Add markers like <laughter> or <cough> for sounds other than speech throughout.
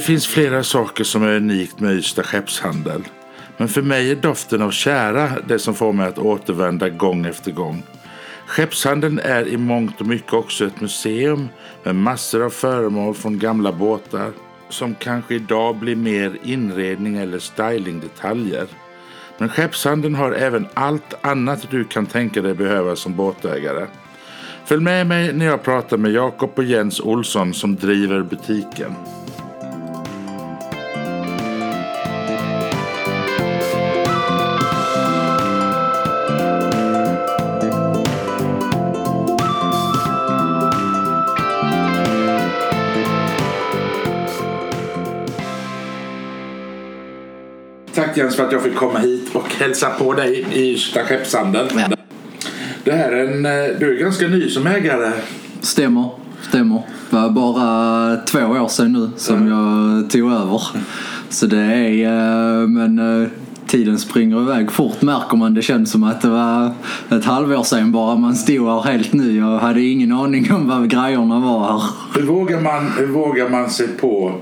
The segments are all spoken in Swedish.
Det finns flera saker som är unikt med Ystad skeppshandel. Men för mig är doften av kära det som får mig att återvända gång efter gång. Skeppshandeln är i mångt och mycket också ett museum med massor av föremål från gamla båtar som kanske idag blir mer inredning eller stylingdetaljer. Men skeppshandeln har även allt annat du kan tänka dig behöva som båtägare. Följ med mig när jag pratar med Jakob och Jens Olsson som driver butiken. Tack Jens för att jag fick komma hit och hälsa på dig i Ystad skeppshandel. Ja. Det här är en, eh, du är ganska ny som ägare. Stämmer, stämmer. Det var bara två år sedan nu som jag tog över. Så det är, eh, men eh, tiden springer iväg fort märker man. Det känns som att det var ett halvår sedan bara man stod här helt ny och hade ingen aning om vad grejerna var här. Hur vågar man, hur vågar man sig på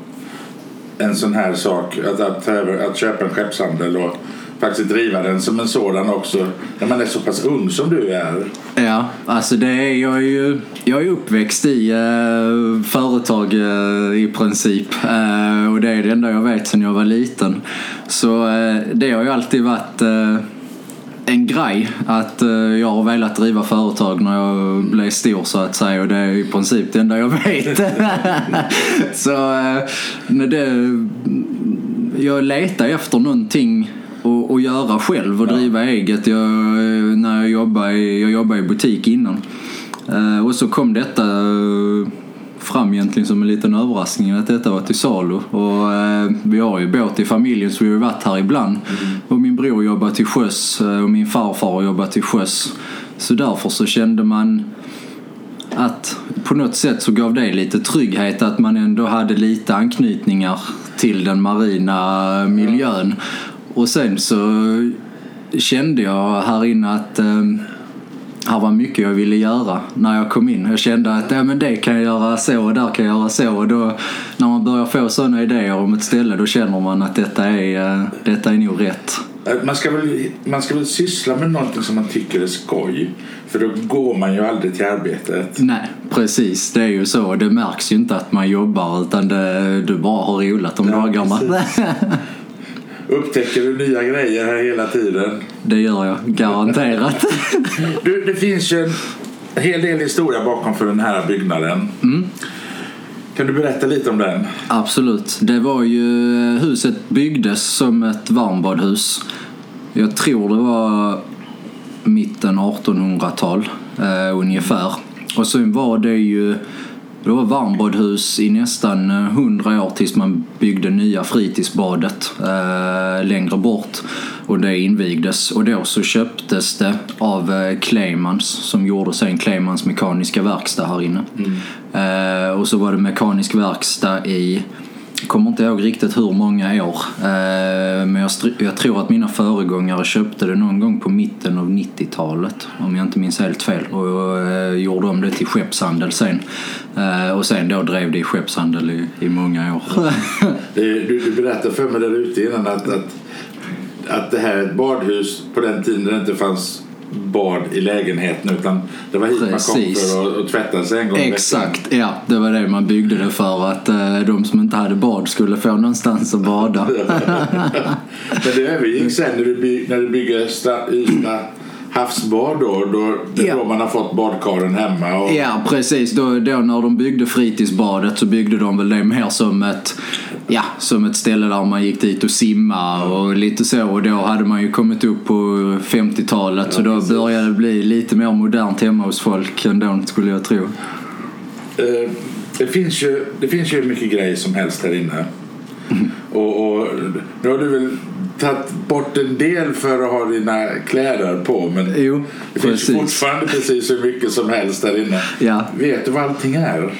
en sån här sak? Att, att, att köpa en skeppshandel och faktiskt driva den som en sådan också. När man är så pass ung som du är. Ja, alltså det är, jag är ju jag är uppväxt i eh, företag eh, i princip. Eh, och det är det enda jag vet sedan jag var liten. Så eh, det har ju alltid varit eh, en grej att eh, jag har velat driva företag när jag blev stor så att säga. Och det är i princip det enda jag vet. <laughs> så eh, när det, jag letar efter någonting att, att göra själv och driva eget. Jag, när jag jobbade, i, jag jobbade i butik innan. Eh, och så kom detta eh, fram egentligen som en liten överraskning att detta var till salu. Och, eh, vi har ju båt i familjen så vi har varit här ibland. Och min bror jobbar till sjöss eh, och min farfar jobbar till sjöss. Så därför så kände man att på något sätt så gav det lite trygghet att man ändå hade lite anknytningar till den marina miljön. Och sen så kände jag här inne att eh, här var mycket jag ville göra när jag kom in. Jag kände att ja, men det kan jag göra så och där kan jag göra så. Och då, när man börjar få sådana idéer om ett ställe då känner man att detta är, eh, detta är nog rätt. Eh, Man ska, väl, man ska väl syssla med någonting som man tycker är skoj. För då går man ju aldrig till arbetet. Nej, precis. Det är ju så. Det märks ju inte att man jobbar utan det, du bara har roligt de Ja, dagarna. <laughs> Upptäcker du nya grejer här hela tiden? Det gör jag, garanterat. <laughs> Du, det finns ju en hel del historia bakom för den här byggnaden. Kan du berätta lite om den? Absolut. Det var ju, huset byggdes som ett varmbadhus. Jag tror det var mitten 1800-tal eh, ungefär. Och sen var det ju det var varmbadhus i nästan eh, 100 år tills man byggde nya fritidsbadet eh, längre bort. Och det invigdes. Och då så köptes det av eh, Claymans som gjorde sen Claymans mekaniska verkstad här inne. Eh, och så var det mekanisk verkstad i jag kommer inte ihåg riktigt hur många år. Eh, men jag, jag tror att mina föregångare köpte det någon gång på mitten av 90-talet. Om jag inte minns helt fel. Och eh, gjorde om det till skeppshandel sen. Eh, och sen då drev det i skeppshandel i, i många år. <laughs> Du, du berättade för mig där ute innan att, att, att det här är ett badhus på den tiden det inte fanns bad i lägenheten utan det var hit man kom Precis. för att, tvätta sig en gång. Exakt, ja. Det var det man byggde det för. Att eh, de som inte hade bad skulle få någonstans att bada. <laughs> Men det övergick sen när du, när du bygger Sta- Ystad havsbad då, då, det är Ja. då man har fått badkaren hemma. Och, Ja, precis. Då, då när de byggde fritidsbadet så byggde de väl det mer som ett, ja, som ett ställe där man gick dit och simma och lite så. Och då hade man ju kommit upp på 50-talet så då precis. började det bli lite mer modernt hemma hos folk ändå skulle jag tro. Eh, det, finns ju, det finns ju mycket grejer som helst här inne. <laughs> Och, och nu har du väl tagit bort en del för att ha dina kläder på men Jo, det finns precis. fortfarande precis hur mycket som helst här inne. Ja. Vet du vad allting är?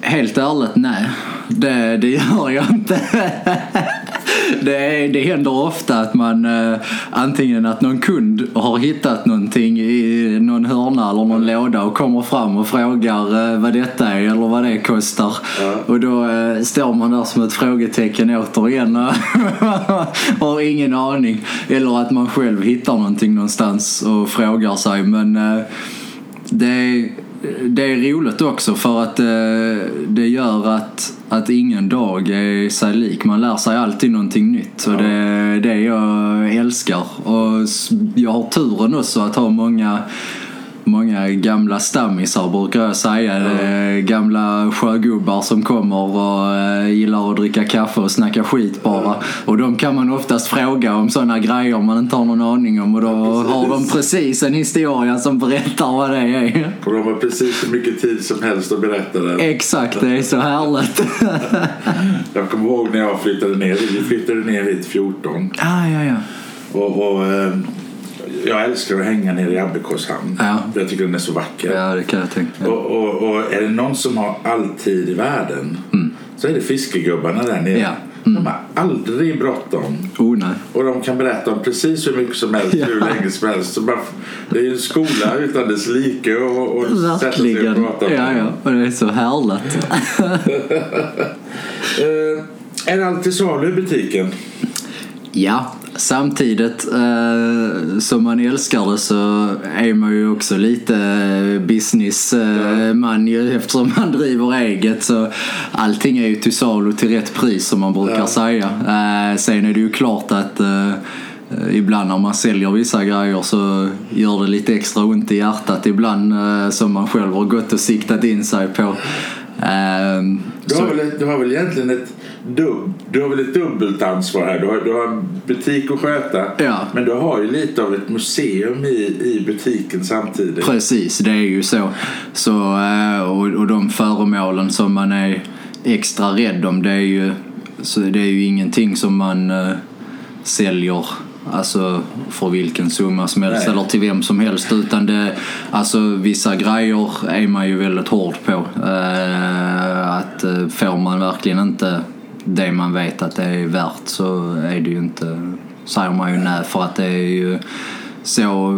Helt ärligt, nej. Det, det gör jag inte. <laughs> det, det händer ofta att man eh, antingen att någon kund har hittat någonting i någon hörna eller någon låda och kommer fram och frågar eh, vad detta är eller vad det kostar. Ja. Och då eh, står man där som ett frågetecken återigen och <laughs> har ingen aning. Eller att man själv hittar någonting någonstans och frågar sig. Men det, det är roligt också för att eh, det gör att, att ingen dag är sig lik. Man lär sig alltid någonting nytt och det är det jag älskar. Och jag har turen också att ha många Många gamla stammisar brukar jag säga. Det är Gamla sjögubbar som kommer och eh, gillar att dricka kaffe och snacka skit bara. Och de kan man oftast fråga om sådana grejer man inte har någon aning om. Och då precis. har de precis en historia som berättar vad det är. Och de har precis hur mycket tid som helst att berätta den. Exakt, det är så härligt. <laughs> Jag kommer ihåg när jag flyttade ner. Vi flyttade ner hit 14. ah, ja, ja. Och, och, eh, jag älskar att hänga nere i Abbekås hamn. Ja. Jag tycker den är så vacker. ja, det kan jag tänka. Och, och, och är det någon som har all tid i världen så är det fiskegubbarna där nere. Ja. De har aldrig bråttom. Oh, nej. Och de kan berätta om precis hur mycket som helst, Ja. hur länge som helst. Så bara, det är ju en skola utan dess like och, och sätta sig och Verkligen. prata med Ja, ja. Och det är så härligt. <laughs> Eh, är det allt till salu i butiken? Ja, samtidigt eh, som man älskar det så är man ju också lite eh, businessman ju eftersom man driver eget. Så allting är ju till salu till rätt pris som man brukar Ja. säga. Eh, sen är det ju klart att eh, Ibland när man säljer vissa grejer så gör det lite extra ont i hjärtat ibland eh, som man själv har gått och siktat in sig på. Eh, Du har, väl, du har väl egentligen ett, dubb, du har väl ett dubbelt ansvar här. Du har, du har en butik att sköta Ja. men du har ju lite av ett museum i, i butiken samtidigt. Precis, det är ju så. så eh, och, och de föremålen som man är extra rädd om det är ju, så det är ju ingenting som man eh, säljer Alltså för vilken summa som helst Nej. eller till vem som helst. Utan det, alltså vissa grejer är man ju väldigt hård på. Eh, att eh, får man verkligen inte det man vet att det är värt så är det ju inte, säger man ju nej för att det är ju så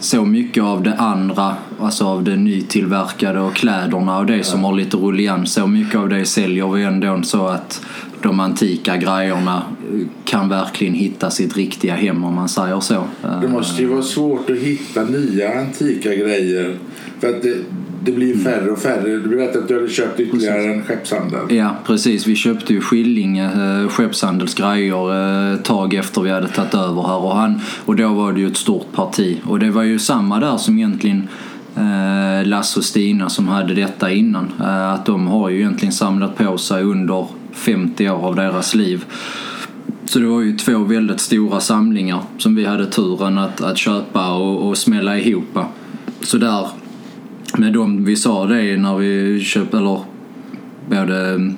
så mycket av det andra, alltså av det nytillverkade och kläderna och det som har lite rullians, så mycket av det säljer vi ändå så att de antika grejerna kan verkligen hitta sitt riktiga hem om man säger så. Det måste ju vara svårt att hitta nya antika grejer. För att det, det blir ju färre och färre. Du berättade att du hade köpt ytterligare en skeppshandel. Ja, precis. Vi köpte ju Skillinge eh, skeppshandelsgrejer eh, ett tag efter vi hade tagit över här och, han, och då var det ju ett stort parti. Och det var ju samma där som egentligen eh, Lasse och Stina som hade detta innan. Eh, att de har ju egentligen samlat på sig under 50 år av deras liv. Så det var ju två väldigt stora samlingar som vi hade turen att, att köpa och, och smälla ihop. Så där med dem, vi sa det när vi köpte, eller både,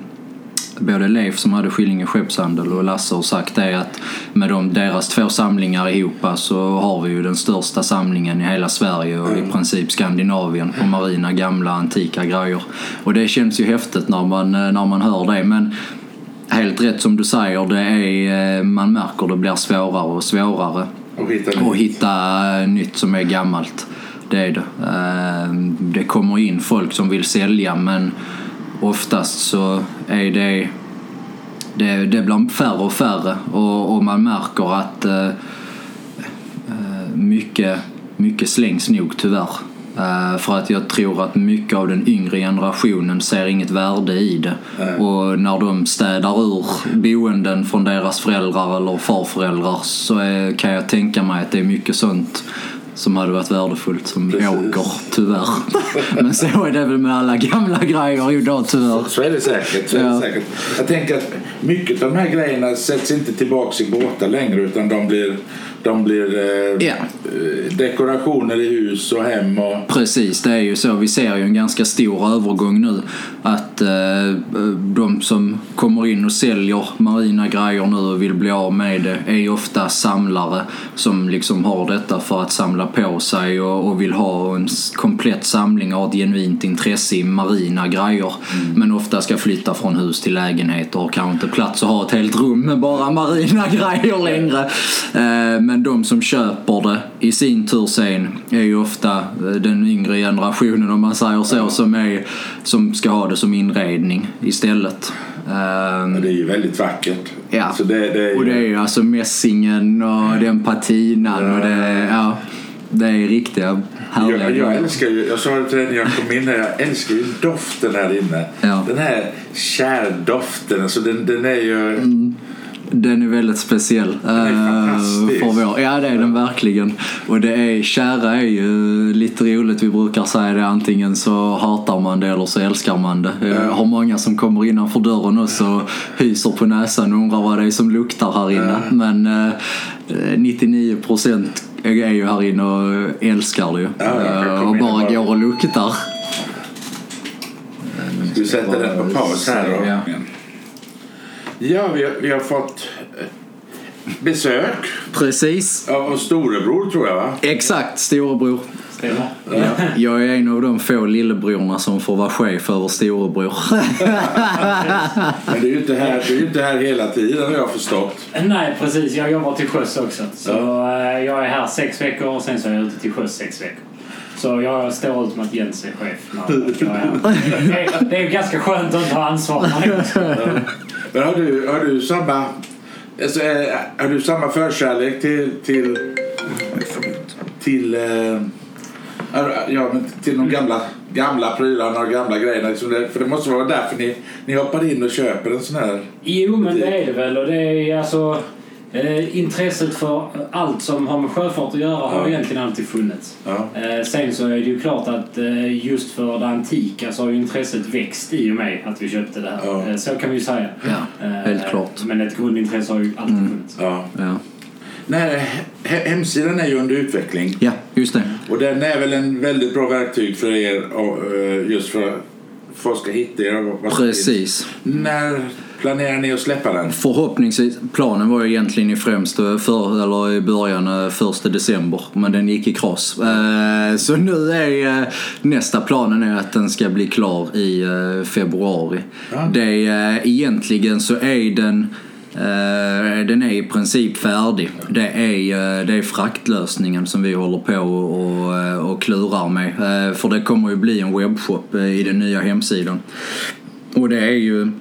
både Leif som hade Skillinge skeppshandel och Lasse har sagt det att med de, deras två samlingar ihop så har vi ju den största samlingen i hela Sverige och i princip Skandinavien på marina gamla antika grejer. Och det känns ju häftigt när man, när man hör det men helt rätt som du säger, det är, eh, man märker det blir svårare och svårare Och hitta och nytt. hitta nytt som är gammalt. Det är det. Det kommer in folk som vill sälja men oftast så är det det, det blir färre och färre och, och man märker att eh, eh, mycket, mycket slängs nog tyvärr. Eh, för att jag tror att mycket av den yngre generationen ser inget värde i det. Nej. Och när de städar ur boenden från deras föräldrar eller farföräldrar så är, kan jag tänka mig att det är mycket sånt som hade varit värdefullt som Precis. åker, tyvärr. <laughs> Men så är det väl med alla gamla grejer idag tyvärr. Så är det säkert. Så är det Ja. säkert. Jag tänker att mycket av de här grejerna sätts inte tillbaks i båtar längre utan de blir, de blir eh, eh, dekorationer i hus och hem. Och, Precis, det är ju så. Vi ser ju en ganska stor övergång nu. Att eh, de som kommer in och säljer marina grejer nu och vill bli av med det är ofta samlare som liksom har detta för att samla på sig och, och vill ha en komplett samling och ett genuint intresse i marina grejer. Men ofta ska flytta från hus till lägenhet och kanske inte plats att ha ett helt rum med bara marina <laughs> grejer längre. Eh, men de som köper det i sin tur sen är ju ofta eh, den yngre generationen om man säger så, som, är, som ska ha det som inredning istället. Men det är ju väldigt vackert. Ja, det, det ju... och det är ju alltså mässingen och den patinan och det, ja, det är riktiga härliga Jag, jag älskar ju, jag sa det till dig när jag kom in här, jag älskar ju doften här inne. Ja. Den här kärdoften, alltså den, den är ju... Mm. Den är väldigt speciell. är eh, fantastisk. för vår. Ja det är den verkligen. Och det är, kära är ju lite roligt. Vi brukar säga det antingen så hatar man det eller så älskar man det. Jag har många som kommer innanför dörren också och hyser på näsan och undrar vad det är som luktar här inne. Men eh, 99% är ju här inne och älskar det ju. Ja, Eh, och bara går och luktar. Du sätter den på paus här då. Ja. Ja, vi har, vi har fått eh, besök Precis. av storebror tror jag va? Exakt, storebror. Stämmer. Ja, jag är en av de få lillebrorna som får vara chef över storebror. Men du är ju inte här, du är ju inte här hela tiden har jag förstått. Nej, precis. Jag jobbar till sjöss också. Så eh, jag är här sex veckor och sen så är jag ute till sjöss sex veckor. Så jag står ut med att Jens är chef när jag är. Det är, det är ganska skönt att inte ha ansvar. Men har du, har du samma alltså, eh, har du samma förkärlek till till till eh, ja, men till de gamla gamla prylarna och gamla grejerna liksom det, för det måste vara därför ni, ni hoppar in och köper en sån här Jo, men det är det väl. Och det är alltså... Eh, intresset för allt som har med sjöfart att göra har Ja. egentligen alltid funnits. ja. Eh, sen så är det ju klart att eh, just för det antika så har ju intresset växt i och med att vi köpte det här. Ja. Eh, så kan vi ju säga. Ja, Eh, helt klart. Men ett grundintresse har ju alltid funnits. ja. Ja, Nej, he- hemsidan är ju under utveckling ja just det. och den är väl en väldigt bra verktyg för er och, eh, just för att folk ska hitta er. Precis. När planerar ni att släppa den? Förhoppningsvis, planen var ju egentligen i främst för, eller i början eh, första december men den gick i kross. Eh, Så nu är eh, nästa planen är att den ska bli klar i eh, februari. Ja. Det är, egentligen så är den eh, den är i princip färdig. Det är, eh, det är fraktlösningen som vi håller på och, och, klurar med. Eh, För det kommer ju bli en webbshop eh, i den nya hemsidan. Och det är ju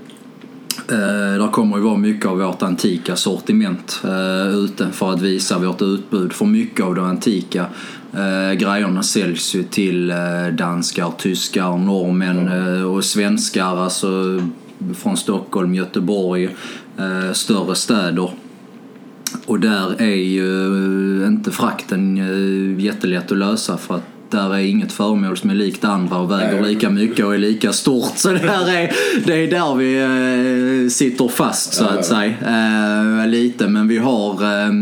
Eh, där kommer ju vara mycket av vårt antika sortiment eh, ute för att visa vårt utbud. För mycket av de antika eh, grejerna säljs ju till eh, danskar, tyskar, norrmän eh, och svenskar. Alltså från Stockholm, Göteborg, större städer. Och där är ju inte frakten jättelätt att lösa för att där är inget föremål som är likt andra och väger Nej. lika mycket och är lika stort. Så det, här är, det är där vi eh, sitter fast så att säga. Eh, lite men vi har, eh,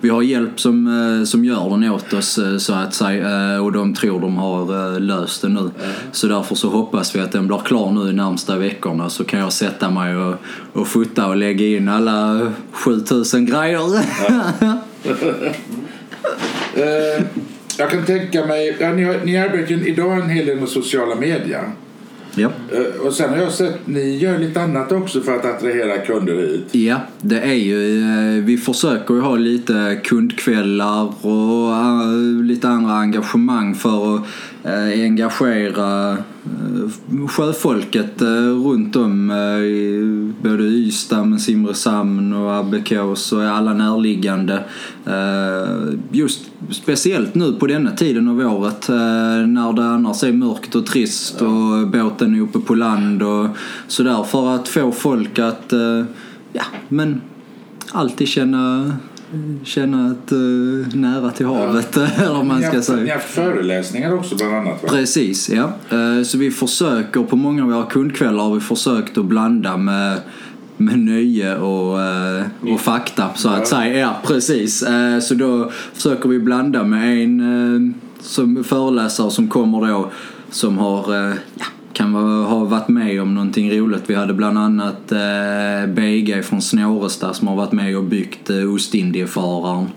vi har hjälp som, som gör den åt oss så att säga. Och de tror de har löst det nu. Så därför så hoppas vi att den blir klar nu de närmsta veckorna så kan jag sätta mig och, och fota och lägga in alla 7000 grejer. <laughs> Jag kan tänka mig, ja, ni, har, ni arbetar ju idag en hel del med sociala medier. ja. Eh, och sen har jag sett ni gör lite annat också för att attrahera kunder hit. Ja, det är ju, eh, vi försöker ju ha lite kundkvällar och eh, lite andra engagemang för att engagera sjöfolket eh, runt om eh, i både Ystad, men Simrishamn och Abbekås och alla närliggande. Eh, Just speciellt nu på denna tiden av året eh, när det annars är mörkt och trist och båten är uppe på land och sådär för att få folk att eh, ja, men alltid känna, känna ett eh, nära till havet <laughs> eller vad man ni, ska har, säga. ni har haft föreläsningar också bland annat va? Precis, ja. Eh, Så vi försöker på många av våra kundkvällar har vi försökt att blanda med med nöje och, eh, och fakta så att Ja. säga. Ja, precis. Så då försöker vi blanda med en som föreläsare som kommer då som har ja, kan ha varit med om någonting roligt. Vi hade bland annat eh, BG från Snårestad som har varit med och byggt eh, Ostindiefararen.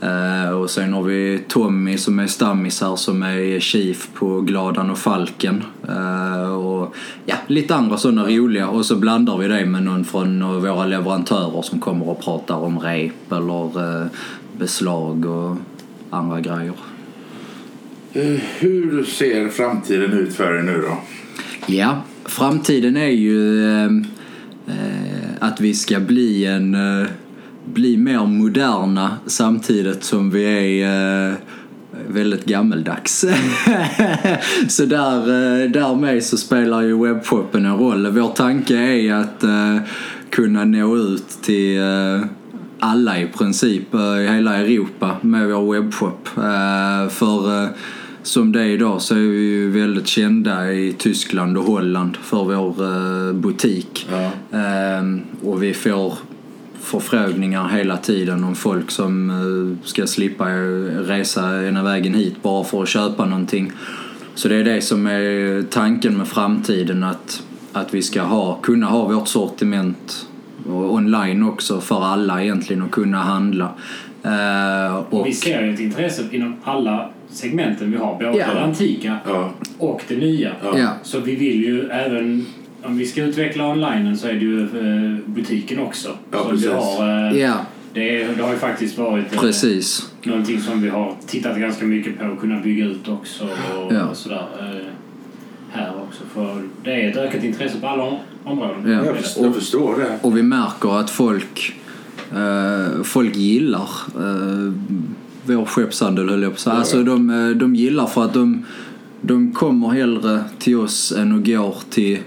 Eh, och sen har vi Tommy som är stammis här som är chief på Gladan och Falken. Eh, och ja, lite andra sådana roliga. Och så blandar vi det med någon från eh, våra leverantörer som kommer och pratar om rep eller eh, beslag och andra grejer. Eh, hur ser framtiden ut för er nu då? Ja, framtiden är ju eh, att vi ska bli en eh, bli mer moderna samtidigt som vi är eh, väldigt gammeldags. <laughs> så där, eh, därmed så spelar ju webbshoppen en roll. Vår tanke är att eh, kunna nå ut till eh, alla i princip eh, i hela Europa med vår webbshop. Eh, För eh, som det är idag så är vi ju väldigt kända i Tyskland och Holland för vår eh, butik. Ja. Ehm, Och vi får förfrågningar hela tiden om folk som eh, ska slippa eh, resa ena vägen hit bara för att köpa någonting. Så det är det som är tanken med framtiden att, att vi ska ha, kunna ha vårt sortiment och online också för alla egentligen att kunna handla. Eh, Och vi ser ju ett intresse inom alla segmenten vi har. Både Ja. det antika Ja. och det nya. Ja. Så vi vill ju även om vi ska utveckla online så är det ju eh, butiken också. Ja, så precis. vi har, eh, Ja, det, det har ju faktiskt varit eh, precis. någonting som vi har tittat ganska mycket på och kunna bygga ut också. Och, Ja. och sådär, här också. För det är ett ökat intresse på alla om- områden. Ja. Jag, förstår, jag förstår det. Och vi märker att folk, folk gillar vår skeppshandel höll jag på att säga. Alltså de, eh, de gillar för att de, de kommer hellre till oss än att gå till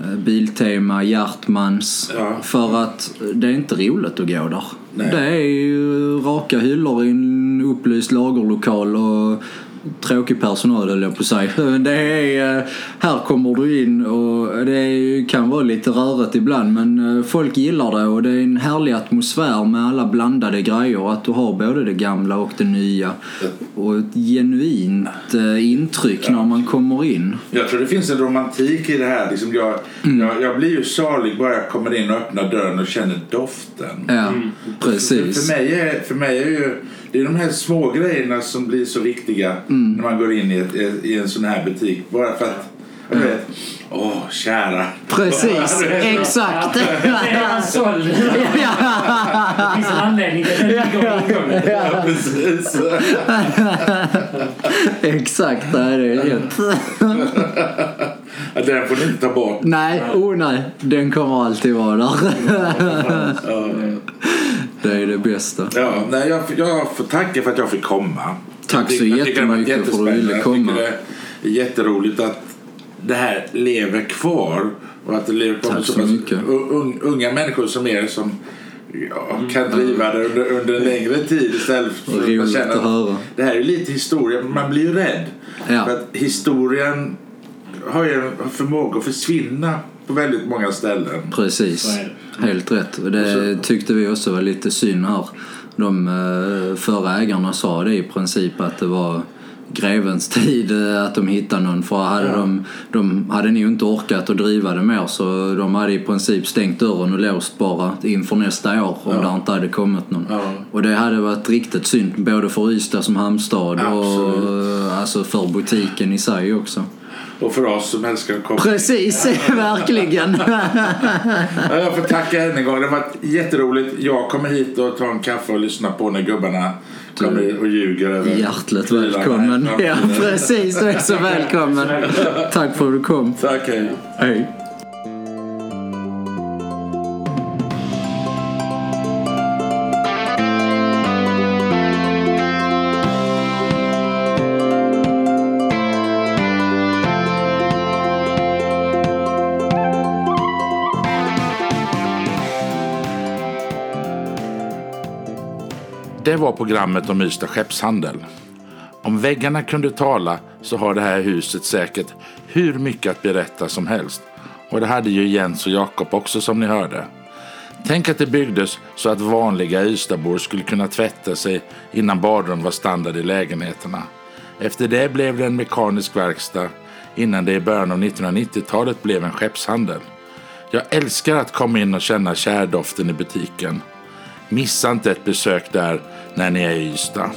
eh, Biltema, Hjärtmans. Ja. För att det är inte roligt att gå där. Nej. Det är ju raka hyllor i en upplyst lagerlokal och tråkig personal höll jag på att säga. <laughs> Det är, eh, här kommer du in och det kan vara lite rörigt ibland men eh, folk gillar det och det är en härlig atmosfär med alla blandade grejer. Att du har både det gamla och det nya. Och ett genuint eh, intryck när man kommer in. Jag tror det finns en romantik i det här. Liksom jag, Mm. jag, jag blir ju salig bara jag kommer in och öppnar dörren och känner doften. Ja, För, precis. för, mig är, för mig är ju det är de här små grejerna som blir så viktiga Mm. när man går in i, ett, i en sån här butik. Bara för att, vet, åh kära. Precis, <laughs> exakt. Det är en såld. <laughs> Det finns en anledning till ingången. Ja, precis. <laughs> Exakt, det är rätt. Ja, Den får ni inte ta bort. Nej, oh nej, den kommer alltid vara där. Det är det bästa. Ja, nej, jag, jag får tacka för att jag fick komma. Tack så jag jättemycket för att du ville komma. Det är jätteroligt att det här lever kvar och att det lever kvar Tack så pass mycket. un, unga människor som er som ja, kan driva det under, under en längre tid istället för man känner att. Det här är lite historia, man blir ju rädd. Ja. För att historien har ju en förmåga att försvinna på väldigt många ställen. Precis, helt rätt. Och det tyckte vi också var lite synd här. De eh, förra ägarna sa det i princip att det var grevens tid eh, att de hittade någon. För hade Ja. de, de hade nog inte orkat att driva det mer så de hade i princip stängt dörren och låst bara inför nästa år om Ja. det inte hade kommit någon. Ja. Och det hade varit riktigt synd både för Ystad som hamnstad och Absolut. eh, alltså för butiken i sig också. Och för oss som älskar att komma Precis, <laughs> verkligen. Ja, Jag får tacka än en gång. Det har varit jätteroligt. Jag kommer hit och tar en kaffe och lyssnar på när gubbarna kommer och ljuger över Hjärtligt välkommen. Ja, precis. Du är så <laughs> välkommen. Tack för att du kom. Tack, hej. Hej. Det var programmet om Ystad skeppshandel. Om väggarna kunde tala så har det här huset säkert hur mycket att berätta som helst. Och det hade ju Jens och Jakob också som ni hörde. Tänk att det byggdes så att vanliga Ystadbor skulle kunna tvätta sig innan badrum var standard i lägenheterna. Efter det blev det en mekanisk verkstad, innan det i början av 1990-talet blev en skeppshandel. Jag älskar att komma in och känna kärdoften i butiken. Missa inte ett besök där när ni är i Ystad.